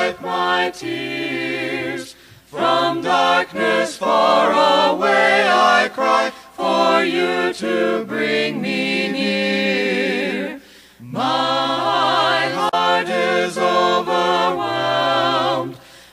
wipe my tears. From darkness far away I cry for you to bring me near. My heart is overwhelmed,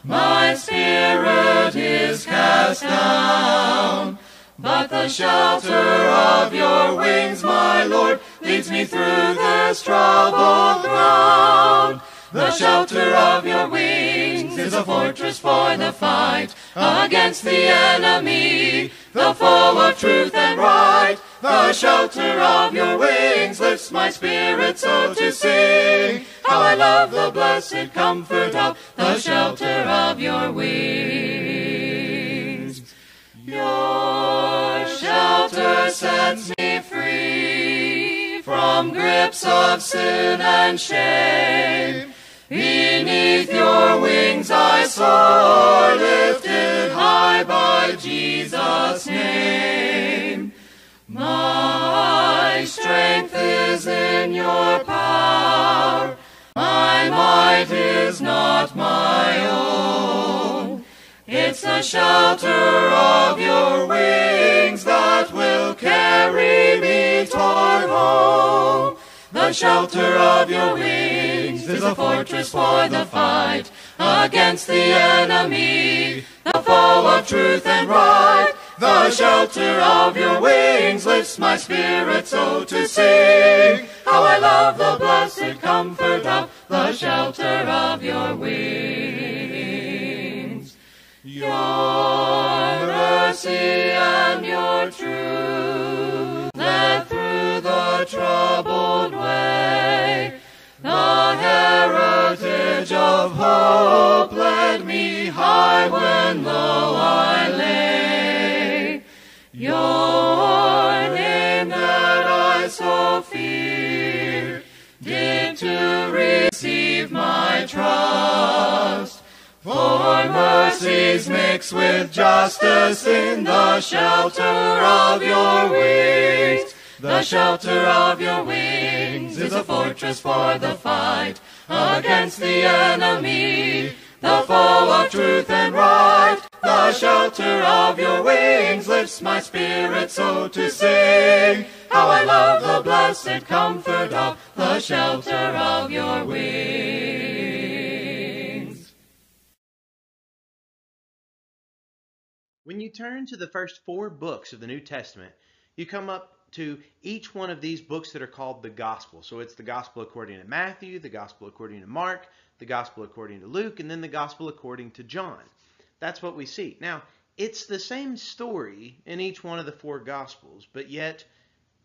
my spirit is cast down. But the shelter of your wings, my Lord, leads me through this troubled ground. The shelter of your wings is a fortress for the fight against the enemy, the foe of truth and right. The shelter of your wings lifts my spirit so to sing. How I love the blessed comfort of the shelter of your wings. Your shelter sets me free from grips of sin and shame. Beneath your wings I soar, lifted high by Jesus' name. My strength is in your power, my might is not my own. It's the shelter of your wings that will carry me toward home. The shelter of your wings is a fortress for the fight against the enemy, the foe of truth and right. The shelter of your wings lifts my spirit so to sing. How I love the blessed comfort of the shelter of your wings. Your mercy and your truth the troubled way. The heritage of hope led me high when low I lay. Your name that I so fear did to receive my trust. For mercies mix with justice in the shelter of your wings. The shelter of your wings is a fortress for the fight against the enemy, the foe of truth and right. The shelter of your wings lifts my spirit so to sing. How I love the blessed comfort of the shelter of your wings. When you turn to the first four books of the New Testament, you come up to each one of these books that are called the Gospel. So it's the Gospel according to Matthew, the Gospel according to Mark, the Gospel according to Luke, and then the Gospel according to John. That's what we see. Now, it's the same story in each one of the four Gospels, but yet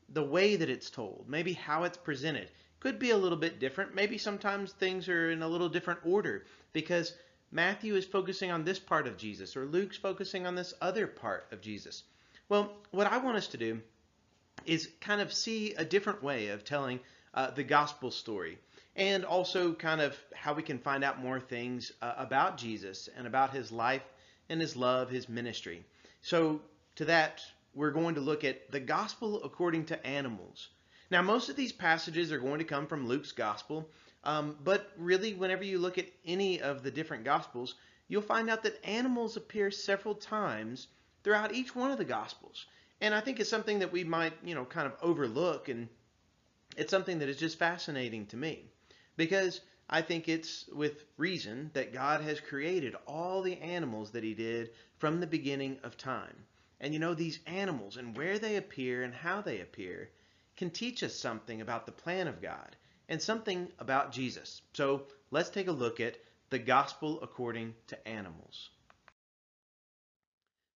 the way that it's told, maybe how it's presented, could be a little bit different. Maybe sometimes things are in a little different order because Matthew is focusing on this part of Jesus or Luke's focusing on this other part of Jesus. Well, what I want us to do is kind of see a different way of telling uh, the gospel story and also kind of how we can find out more things uh, about Jesus and about his life and his love, his ministry. So, to that, we're going to look at the gospel according to animals. Now, most of these passages are going to come from Luke's gospel, um, but really, whenever you look at any of the different gospels, you'll find out that animals appear several times throughout each one of the gospels. And I think it's something that we might, you know, kind of overlook, and it's something that is just fascinating to me because I think it's with reason that God has created all the animals that He did from the beginning of time. And you know, these animals and where they appear and how they appear can teach us something about the plan of God and something about Jesus. So let's take a look at the gospel according to animals.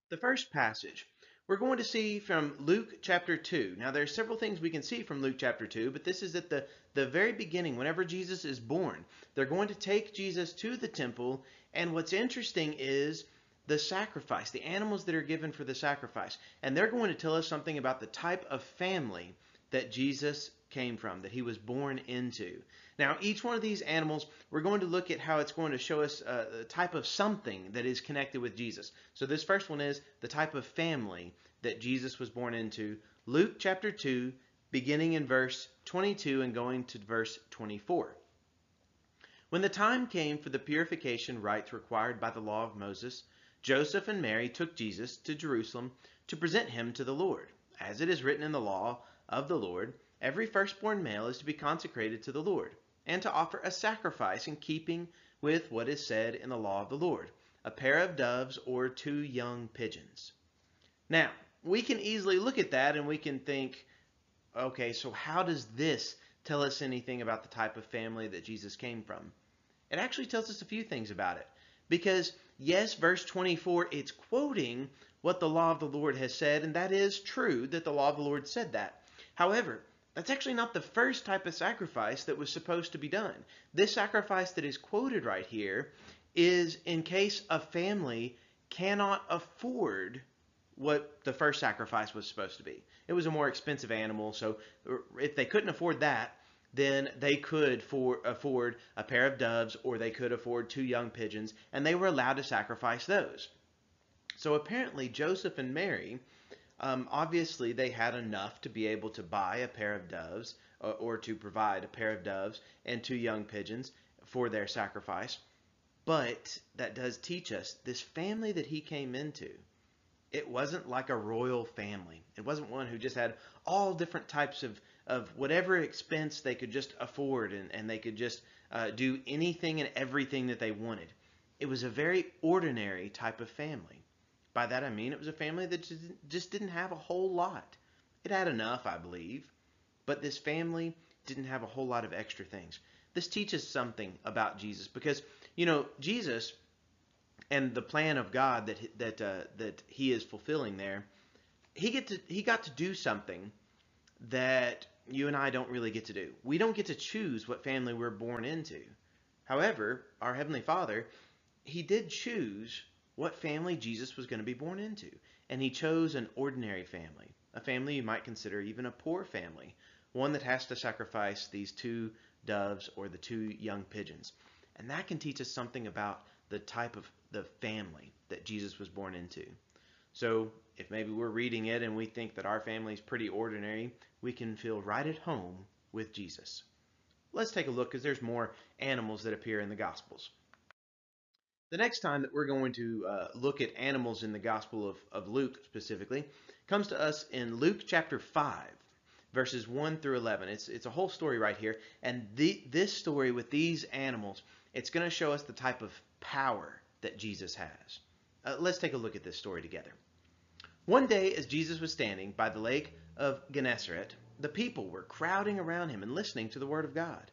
The first passage we're going to see from Luke chapter 2. Now, there are several things we can see from Luke chapter 2, but this is at the, the very beginning, whenever Jesus is born. They're going to take Jesus to the temple, and what's interesting is the sacrifice, the animals that are given for the sacrifice. And they're going to tell us something about the type of family that Jesus came from, that he was born into. Now, each one of these animals, we're going to look at how it's going to show us uh, a type of something that is connected with Jesus. So this first one is the type of family that Jesus was born into. Luke chapter 2, beginning in verse 22 and going to verse 24. When the time came for the purification rites required by the law of Moses, Joseph and Mary took Jesus to Jerusalem to present him to the Lord. As it is written in the law of the Lord, every firstborn male is to be consecrated to the Lord, and to offer a sacrifice in keeping with what is said in the law of the Lord a pair of doves or two young pigeons. Now, we can easily look at that and we can think, okay, so how does this tell us anything about the type of family that Jesus came from. It actually tells us a few things about it. Because, yes, verse 24, it's quoting what the law of the Lord has said, and that is true that the law of the Lord said that. However, that's actually not the first type of sacrifice that was supposed to be done. This sacrifice that is quoted right here is in case a family cannot afford what the first sacrifice was supposed to be. It was a more expensive animal, so if they couldn't afford that, then they could for, afford a pair of doves or they could afford two young pigeons, and they were allowed to sacrifice those. So apparently, Joseph and Mary, um, obviously, they had enough to be able to buy a pair of doves or, uh, or to provide a pair of doves and two young pigeons for their sacrifice. But that does teach us this family that he came into it wasn't like a royal family. It wasn't one who just had all different types of, of whatever expense they could just afford and, and they could just uh, do anything and everything that they wanted. It was a very ordinary type of family. By that I mean it was a family that just didn't have a whole lot. It had enough, I believe, but this family didn't have a whole lot of extra things. This teaches something about Jesus because, you know, Jesus and the plan of God that that uh, that he is fulfilling there, he get to he got to do something that you and I don't really get to do. We don't get to choose what family we're born into. However, our heavenly Father, he did choose what family Jesus was going to be born into, and he chose an ordinary family, a family you might consider even a poor family, one that has to sacrifice these two doves or the two young pigeons. And that can teach us something about the type of the family that Jesus was born into. So if maybe we're reading it and we think that our family is pretty ordinary, we can feel right at home with Jesus. Let's take a look because there's more animals that appear in the Gospels. The next time that we're going to uh, look at animals in the Gospel of, of Luke specifically comes to us in Luke chapter 5, verses 1 through 11. It's, it's a whole story right here. And the, this story with these animals, it's going to show us the type of power that Jesus has. Uh, let's take a look at this story together. One day, as Jesus was standing by the lake of Gennesaret, the people were crowding around him and listening to the word of God.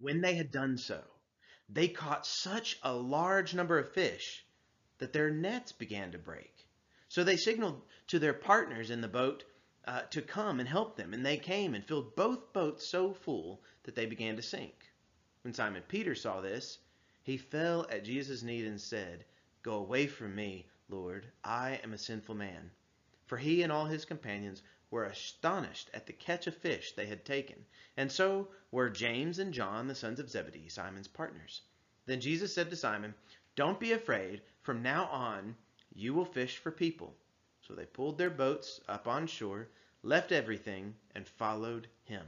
When they had done so, they caught such a large number of fish that their nets began to break. So they signaled to their partners in the boat uh, to come and help them, and they came and filled both boats so full that they began to sink. When Simon Peter saw this, he fell at Jesus' knees and said, Go away from me, Lord, I am a sinful man. For he and all his companions were astonished at the catch of fish they had taken, and so were James and John, the sons of Zebedee, Simon's partners. Then Jesus said to Simon, Don't be afraid, from now on you will fish for people. So they pulled their boats up on shore, left everything, and followed him.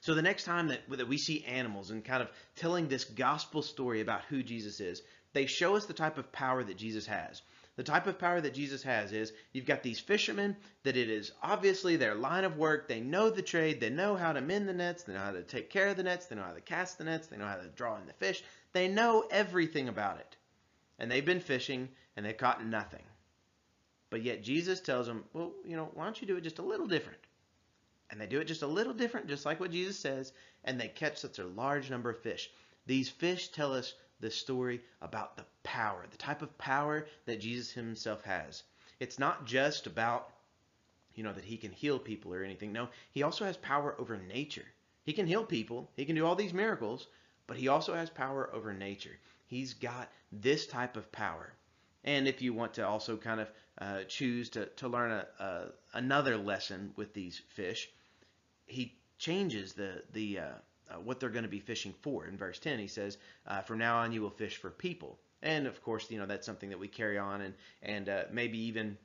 So the next time that, that we see animals and kind of telling this gospel story about who Jesus is, they show us the type of power that Jesus has. The type of power that Jesus has is you've got these fishermen that it is obviously their line of work. They know the trade. They know how to mend the nets. They know how to take care of the nets. They know how to cast the nets. They know how to draw in the fish. They know everything about it. And they've been fishing and they've caught nothing. But yet Jesus tells them, well, you know, why don't you do it just a little different? And they do it just a little different, just like what Jesus says, and they catch such a large number of fish. These fish tell us the story about the power, the type of power that Jesus himself has. It's not just about, you know, that he can heal people or anything. No, he also has power over nature. He can heal people, he can do all these miracles, but he also has power over nature. He's got this type of power. And if you want to also kind of uh, choose to, to learn a, a, another lesson with these fish, he changes the, the uh, uh, what they're going to be fishing for. In verse 10, he says, uh, From now on, you will fish for people. And of course, you know, that's something that we carry on and, and uh, maybe even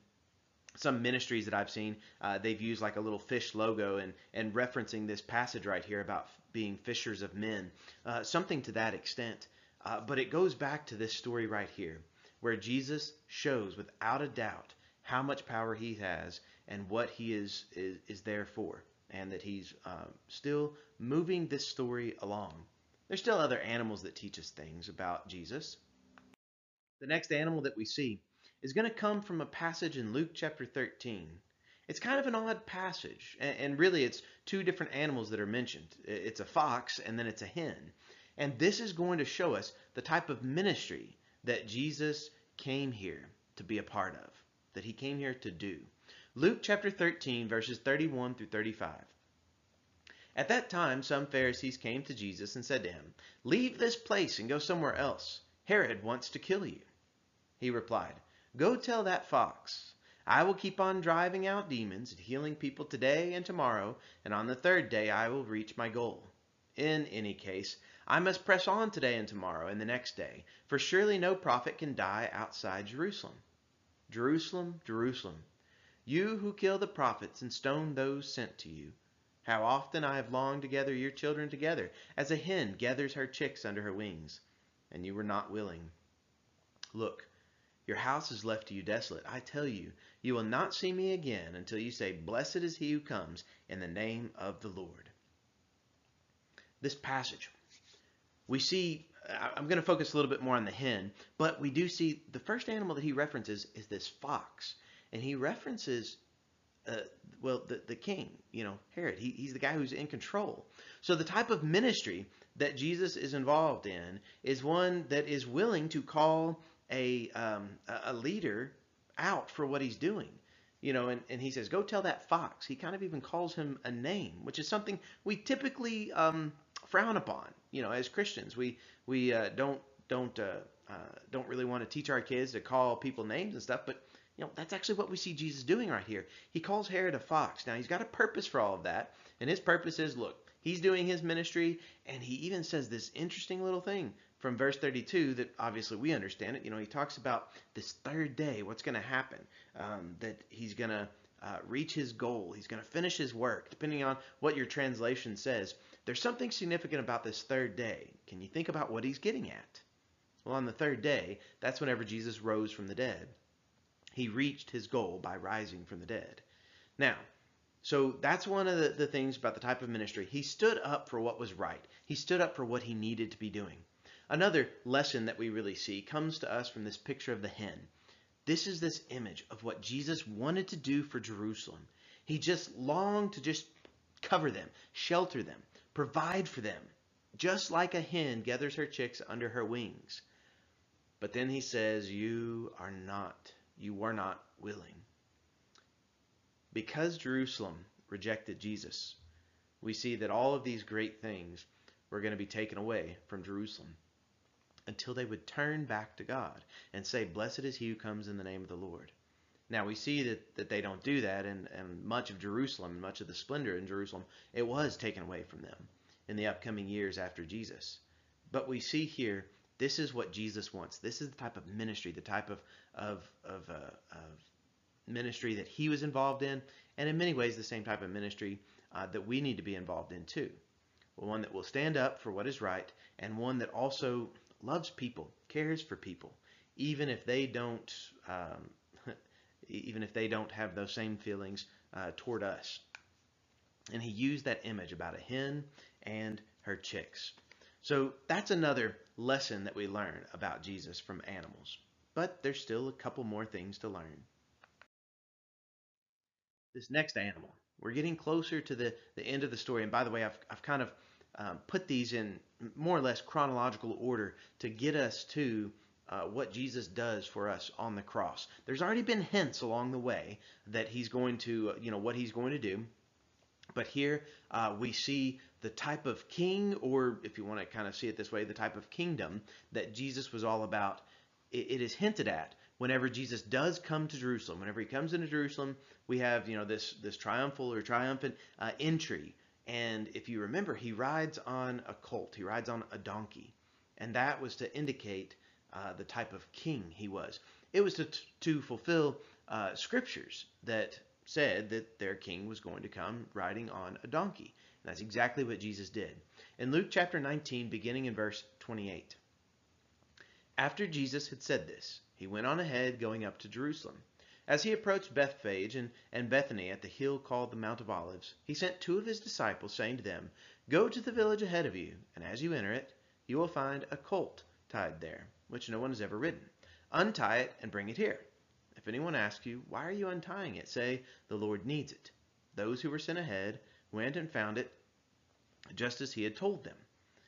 some ministries that I've seen, uh, they've used like a little fish logo and, and referencing this passage right here about being fishers of men, uh, something to that extent. Uh, but it goes back to this story right here, where Jesus shows without a doubt how much power he has and what he is, is, is there for, and that he's uh, still moving this story along. There's still other animals that teach us things about Jesus. The next animal that we see is going to come from a passage in Luke chapter 13. It's kind of an odd passage, and really it's two different animals that are mentioned. It's a fox and then it's a hen. And this is going to show us the type of ministry that Jesus came here to be a part of, that he came here to do. Luke chapter 13, verses 31 through 35. At that time, some Pharisees came to Jesus and said to him, Leave this place and go somewhere else. Herod wants to kill you. He replied, Go tell that fox, I will keep on driving out demons and healing people today and tomorrow, and on the third day I will reach my goal. In any case, I must press on today and tomorrow and the next day, for surely no prophet can die outside Jerusalem. Jerusalem, Jerusalem, you who kill the prophets and stone those sent to you. How often I have longed to gather your children together, as a hen gathers her chicks under her wings, and you were not willing. Look, your house is left to you desolate. I tell you, you will not see me again until you say, Blessed is he who comes in the name of the Lord. This passage, we see, I'm going to focus a little bit more on the hen, but we do see the first animal that he references is this fox. And he references, uh, well, the, the king, you know, Herod. He, he's the guy who's in control. So the type of ministry that Jesus is involved in is one that is willing to call a um, a leader out for what he's doing. You know, and, and he says, go tell that fox. He kind of even calls him a name, which is something we typically um, frown upon. You know, as Christians, we we uh, don't don't uh, uh, don't really want to teach our kids to call people names and stuff, but you know that's actually what we see Jesus doing right here. He calls Herod a fox. Now he's got a purpose for all of that, and his purpose is, look, he's doing his ministry, and he even says this interesting little thing from verse 32 that obviously we understand it. You know, he talks about this third day, what's going to happen, um, that he's going to uh, reach his goal, he's going to finish his work, depending on what your translation says. There's something significant about this third day. Can you think about what he's getting at? Well, on the third day, that's whenever Jesus rose from the dead. He reached his goal by rising from the dead. Now, so that's one of the, the things about the type of ministry. He stood up for what was right. He stood up for what he needed to be doing. Another lesson that we really see comes to us from this picture of the hen. This is this image of what Jesus wanted to do for Jerusalem. He just longed to just cover them, shelter them, provide for them, just like a hen gathers her chicks under her wings. But then he says, You are not, you were not willing. Because Jerusalem rejected Jesus, we see that all of these great things were going to be taken away from Jerusalem until they would turn back to God and say, Blessed is he who comes in the name of the Lord. Now we see that, that they don't do that, and, and much of Jerusalem, much of the splendor in Jerusalem, it was taken away from them in the upcoming years after Jesus. But we see here, this is what Jesus wants. This is the type of ministry, the type of, of, of, uh, of ministry that he was involved in, and in many ways the same type of ministry uh, that we need to be involved in too. One that will stand up for what is right, and one that also loves people, cares for people, even if they don't, um, even if they don't have those same feelings uh, toward us. And he used that image about a hen and her chicks. So that's another lesson that we learn about Jesus from animals. But there's still a couple more things to learn. This next animal, we're getting closer to the, the end of the story. And by the way, I've, I've kind of um, put these in more or less chronological order to get us to uh, what Jesus does for us on the cross. There's already been hints along the way that he's going to, uh, you know, what he's going to do. But here uh, we see the type of king, or if you want to kind of see it this way, the type of kingdom that Jesus was all about. It, is hinted at whenever Jesus does come to Jerusalem. Whenever he comes into Jerusalem, we have you know this this triumphal or triumphant uh, entry. And if you remember, he rides on a colt. He rides on a donkey, and that was to indicate uh, the type of king he was. It was to to fulfill uh, scriptures that said that their king was going to come riding on a donkey. And that's exactly what Jesus did. In Luke chapter 19, beginning in verse 28. After Jesus had said this, he went on ahead, going up to Jerusalem. As he approached Bethphage and, and Bethany at the hill called the Mount of Olives, he sent two of his disciples, saying to them, Go to the village ahead of you, and as you enter it, you will find a colt tied there, which no one has ever ridden. Untie it and bring it here. If anyone asks you, Why are you untying it? say, The Lord needs it. Those who were sent ahead went and found it just as he had told them.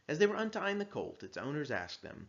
As they were untying the colt, its owners asked them,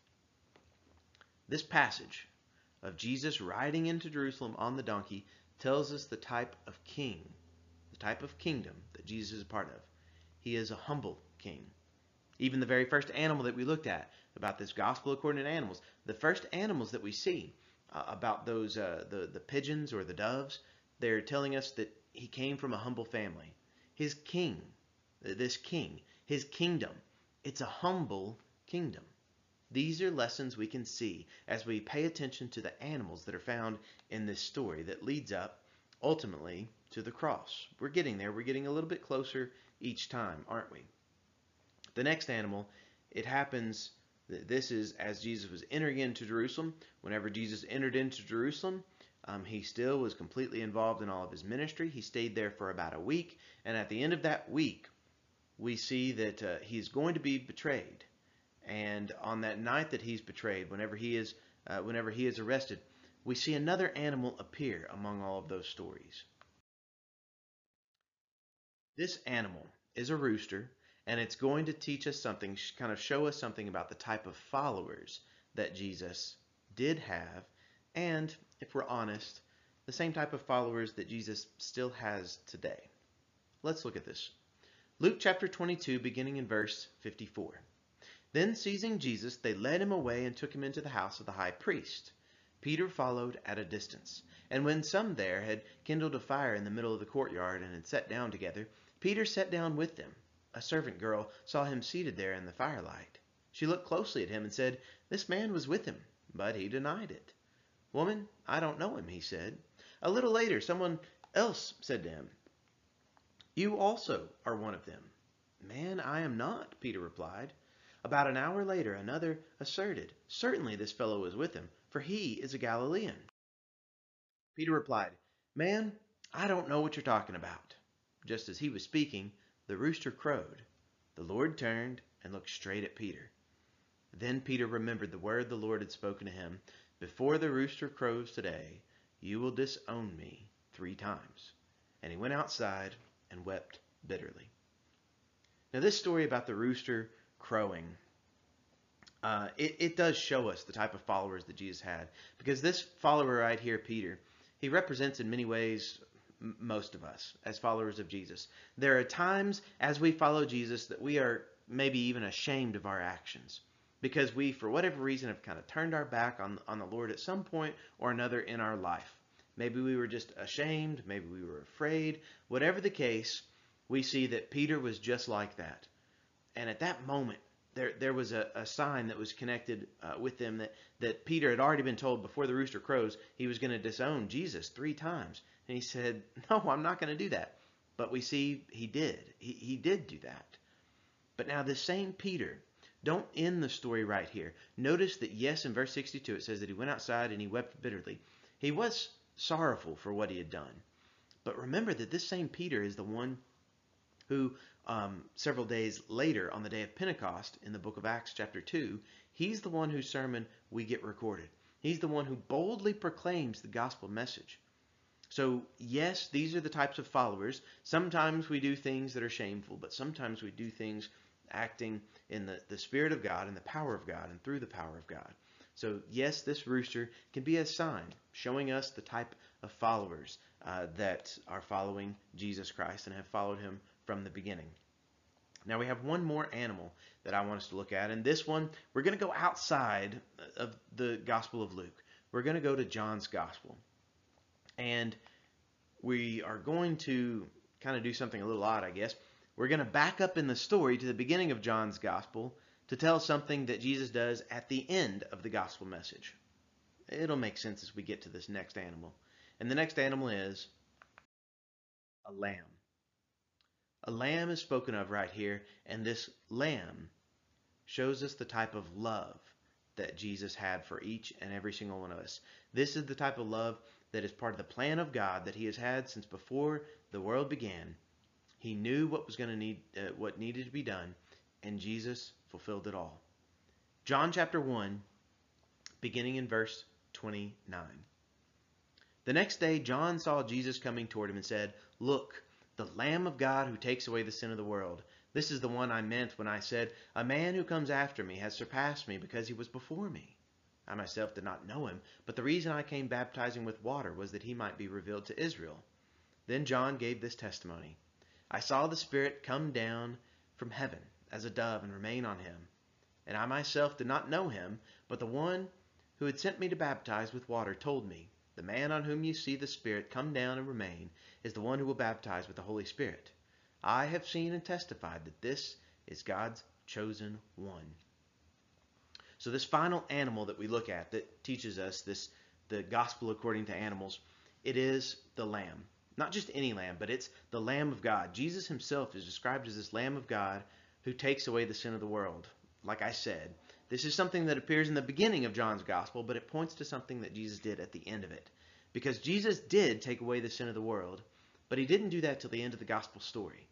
This passage of Jesus riding into Jerusalem on the donkey tells us the type of king, the type of kingdom that Jesus is a part of. He is a humble king. Even the very first animal that we looked at about this gospel according to animals, the first animals that we see uh, about those uh, the the pigeons or the doves, they're telling us that he came from a humble family. His king, this king, his kingdom, it's a humble kingdom. These are lessons we can see as we pay attention to the animals that are found in this story that leads up ultimately to the cross. We're getting there. We're getting a little bit closer each time, aren't we? The next animal, it happens, that this is as Jesus was entering into Jerusalem. Whenever Jesus entered into Jerusalem, um, he still was completely involved in all of his ministry. He stayed there for about a week. And at the end of that week, we see that uh, he's going to be betrayed. And on that night that he's betrayed, whenever he is, uh, whenever he is arrested, we see another animal appear among all of those stories. This animal is a rooster and it's going to teach us something, kind of show us something about the type of followers that Jesus did have, and if we're honest, the same type of followers that Jesus still has today. Let's look at this. Luke chapter 22, beginning in verse 54. Then, seizing Jesus, they led him away and took him into the house of the high priest. Peter followed at a distance. And when some there had kindled a fire in the middle of the courtyard and had sat down together, Peter sat down with them. A servant girl saw him seated there in the firelight. She looked closely at him and said, This man was with him. But he denied it. Woman, I don't know him, he said. A little later, someone else said to him, You also are one of them. Man, I am not, Peter replied. About an hour later, another asserted, Certainly this fellow was with him, for he is a Galilean. Peter replied, Man, I don't know what you're talking about. Just as he was speaking, the rooster crowed. The Lord turned and looked straight at Peter. Then Peter remembered the word the Lord had spoken to him Before the rooster crows today, you will disown me three times. And he went outside and wept bitterly. Now, this story about the rooster crowing, uh, it, it does show us the type of followers that Jesus had. Because this follower right here, Peter, he represents in many ways most of us as followers of Jesus. There are times as we follow Jesus that we are maybe even ashamed of our actions because we, for whatever reason, have kind of turned our back on, on the Lord at some point or another in our life. Maybe we were just ashamed, maybe we were afraid. Whatever the case, we see that Peter was just like that. And at that moment, there, there was a, a sign that was connected uh, with them that, that Peter had already been told before the rooster crows he was going to disown Jesus three times. And he said, No, I'm not going to do that. But we see he did. He, he did do that. But now, this same Peter, don't end the story right here. Notice that, yes, in verse 62, it says that he went outside and he wept bitterly. He was sorrowful for what he had done. But remember that this same Peter is the one who um, several days later, on the day of Pentecost, in the book of Acts, chapter 2, he's the one whose sermon we get recorded. He's the one who boldly proclaims the gospel message. So, yes, these are the types of followers. Sometimes we do things that are shameful, but sometimes we do things acting in the, the Spirit of God and the power of God and through the power of God. So, yes, this rooster can be a sign showing us the type of followers uh, that are following Jesus Christ and have followed him from the beginning. Now, we have one more animal that I want us to look at, and this one, we're going to go outside of the Gospel of Luke. We're going to go to John's Gospel. And we are going to kind of do something a little odd, I guess. We're going to back up in the story to the beginning of John's Gospel to tell something that Jesus does at the end of the gospel message. It'll make sense as we get to this next animal. And the next animal is a lamb. A lamb is spoken of right here, and this lamb shows us the type of love that Jesus had for each and every single one of us. This is the type of love that is part of the plan of God that He has had since before the world began. He knew what was going to need, uh, what needed to be done, and Jesus fulfilled it all. John chapter 1, beginning in verse 29. The next day, John saw Jesus coming toward him and said, Look, the Lamb of God who takes away the sin of the world. This is the one I meant when I said, A man who comes after me has surpassed me because he was before me. I myself did not know him, but the reason I came baptizing with water was that he might be revealed to Israel. Then John gave this testimony I saw the Spirit come down from heaven as a dove and remain on him. And I myself did not know him, but the one who had sent me to baptize with water told me, The man on whom you see the Spirit come down and remain is the one who will baptize with the Holy Spirit. I have seen and testified that this is God's chosen one. So this final animal that we look at that teaches us this the gospel according to animals, it is the lamb. Not just any lamb, but it's the lamb of God. Jesus himself is described as this lamb of God who takes away the sin of the world. Like I said, this is something that appears in the beginning of John's gospel, but it points to something that Jesus did at the end of it. Because Jesus did take away the sin of the world, but he didn't do that till the end of the gospel story.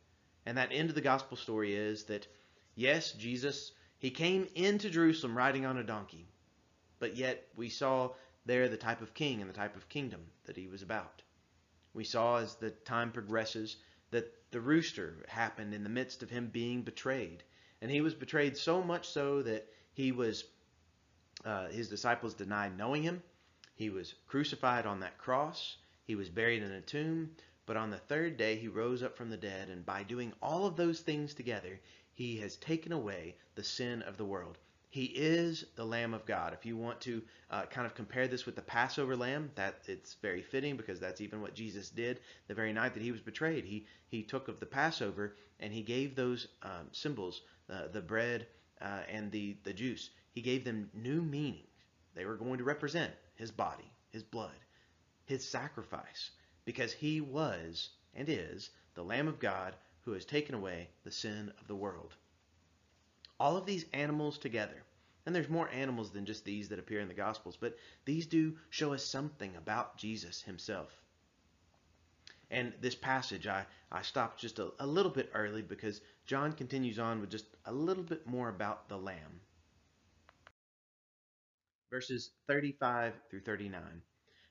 And that end of the gospel story is that, yes, Jesus, he came into Jerusalem riding on a donkey, but yet we saw there the type of king and the type of kingdom that he was about. We saw as the time progresses that the rooster happened in the midst of him being betrayed. And he was betrayed so much so that he was, uh, his disciples denied knowing him. He was crucified on that cross. He was buried in a tomb. But on the third day, he rose up from the dead. And by doing all of those things together, he has taken away the sin of the world. He is the Lamb of God. If you want to uh, kind of compare this with the Passover lamb, that it's very fitting because that's even what Jesus did the very night that he was betrayed. He he took of the Passover and he gave those um, symbols, uh, the bread uh, and the the juice. He gave them new meaning. They were going to represent his body, his blood, his sacrifice, because he was and is the Lamb of God who has taken away the sin of the world all of these animals together. And there's more animals than just these that appear in the Gospels, but these do show us something about Jesus himself. And this passage, I, I stopped just a, a little bit early because John continues on with just a little bit more about the Lamb. Verses 35 through 39.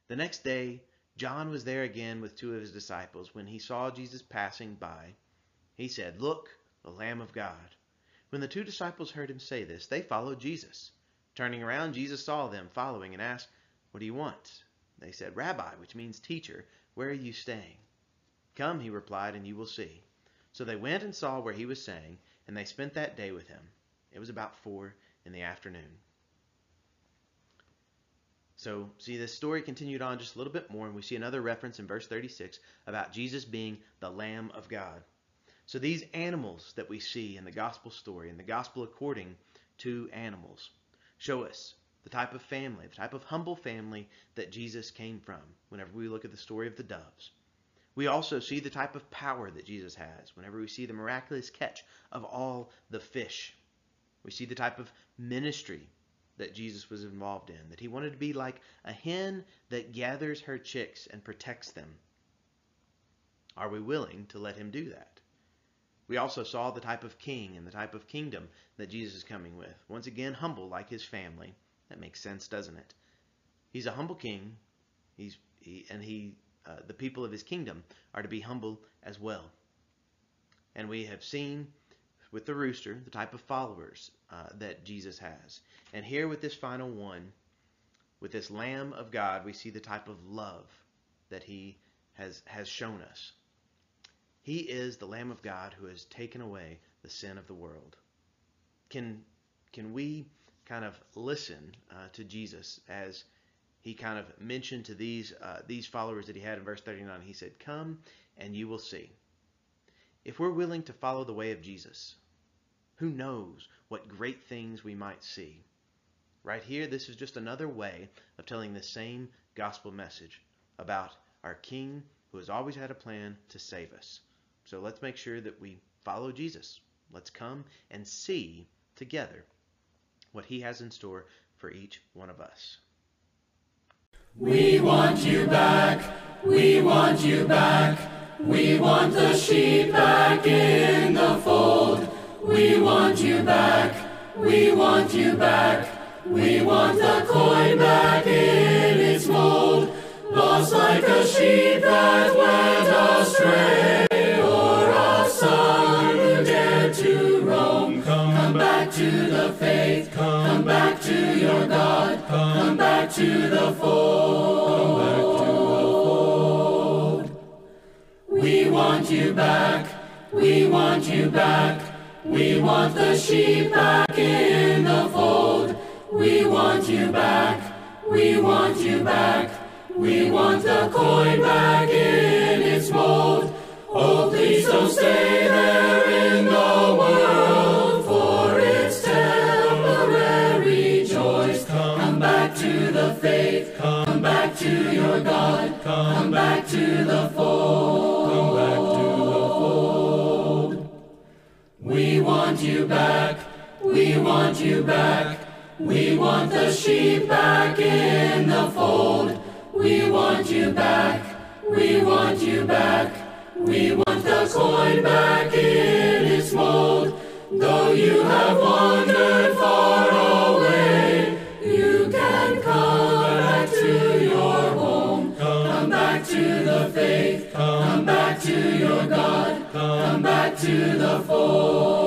The next day, John was there again with two of his disciples. When he saw Jesus passing by, he said, Look, the Lamb of God. When the two disciples heard him say this, they followed Jesus. Turning around, Jesus saw them following and asked, What do you want? They said, Rabbi, which means teacher, where are you staying? Come, he replied, and you will see. So they went and saw where he was staying, and they spent that day with him. It was about four in the afternoon. So, see, this story continued on just a little bit more, and we see another reference in verse 36 about Jesus being the Lamb of God. So these animals that we see in the gospel story, in the gospel according to animals, show us the type of family, the type of humble family that Jesus came from whenever we look at the story of the doves. We also see the type of power that Jesus has whenever we see the miraculous catch of all the fish. We see the type of ministry that Jesus was involved in, that he wanted to be like a hen that gathers her chicks and protects them. Are we willing to let him do that? We also saw the type of king and the type of kingdom that Jesus is coming with. Once again, humble like his family. That makes sense, doesn't it? He's a humble king. He's he, and he uh, the people of his kingdom are to be humble as well. And we have seen with the rooster the type of followers uh, that Jesus has. And here with this final one, with this Lamb of God, we see the type of love that he has, has shown us. He is the Lamb of God who has taken away the sin of the world. Can, can we kind of listen uh, to Jesus as he kind of mentioned to these, uh, these followers that he had in verse 39? He said, Come and you will see. If we're willing to follow the way of Jesus, who knows what great things we might see? Right here, this is just another way of telling the same gospel message about our King who has always had a plan to save us. So let's make sure that we follow Jesus. Let's come and see together what he has in store for each one of us. We want you back. We want you back. We want the sheep back in the fold. We want you back. We want you back. We want the coin back in its mold. Lost like a sheep that went astray, Come back to your God. Come back to the fold. We want you back. We want you back. We want the sheep back in the fold. We want you back. We want you back. We want the coin back in its mold. Oh, please don't stay back to the fold. Come back to the fold. We want you back. We want you back. We want the sheep back in the fold. We want you back. We want you back. We want the coin back in to the fold.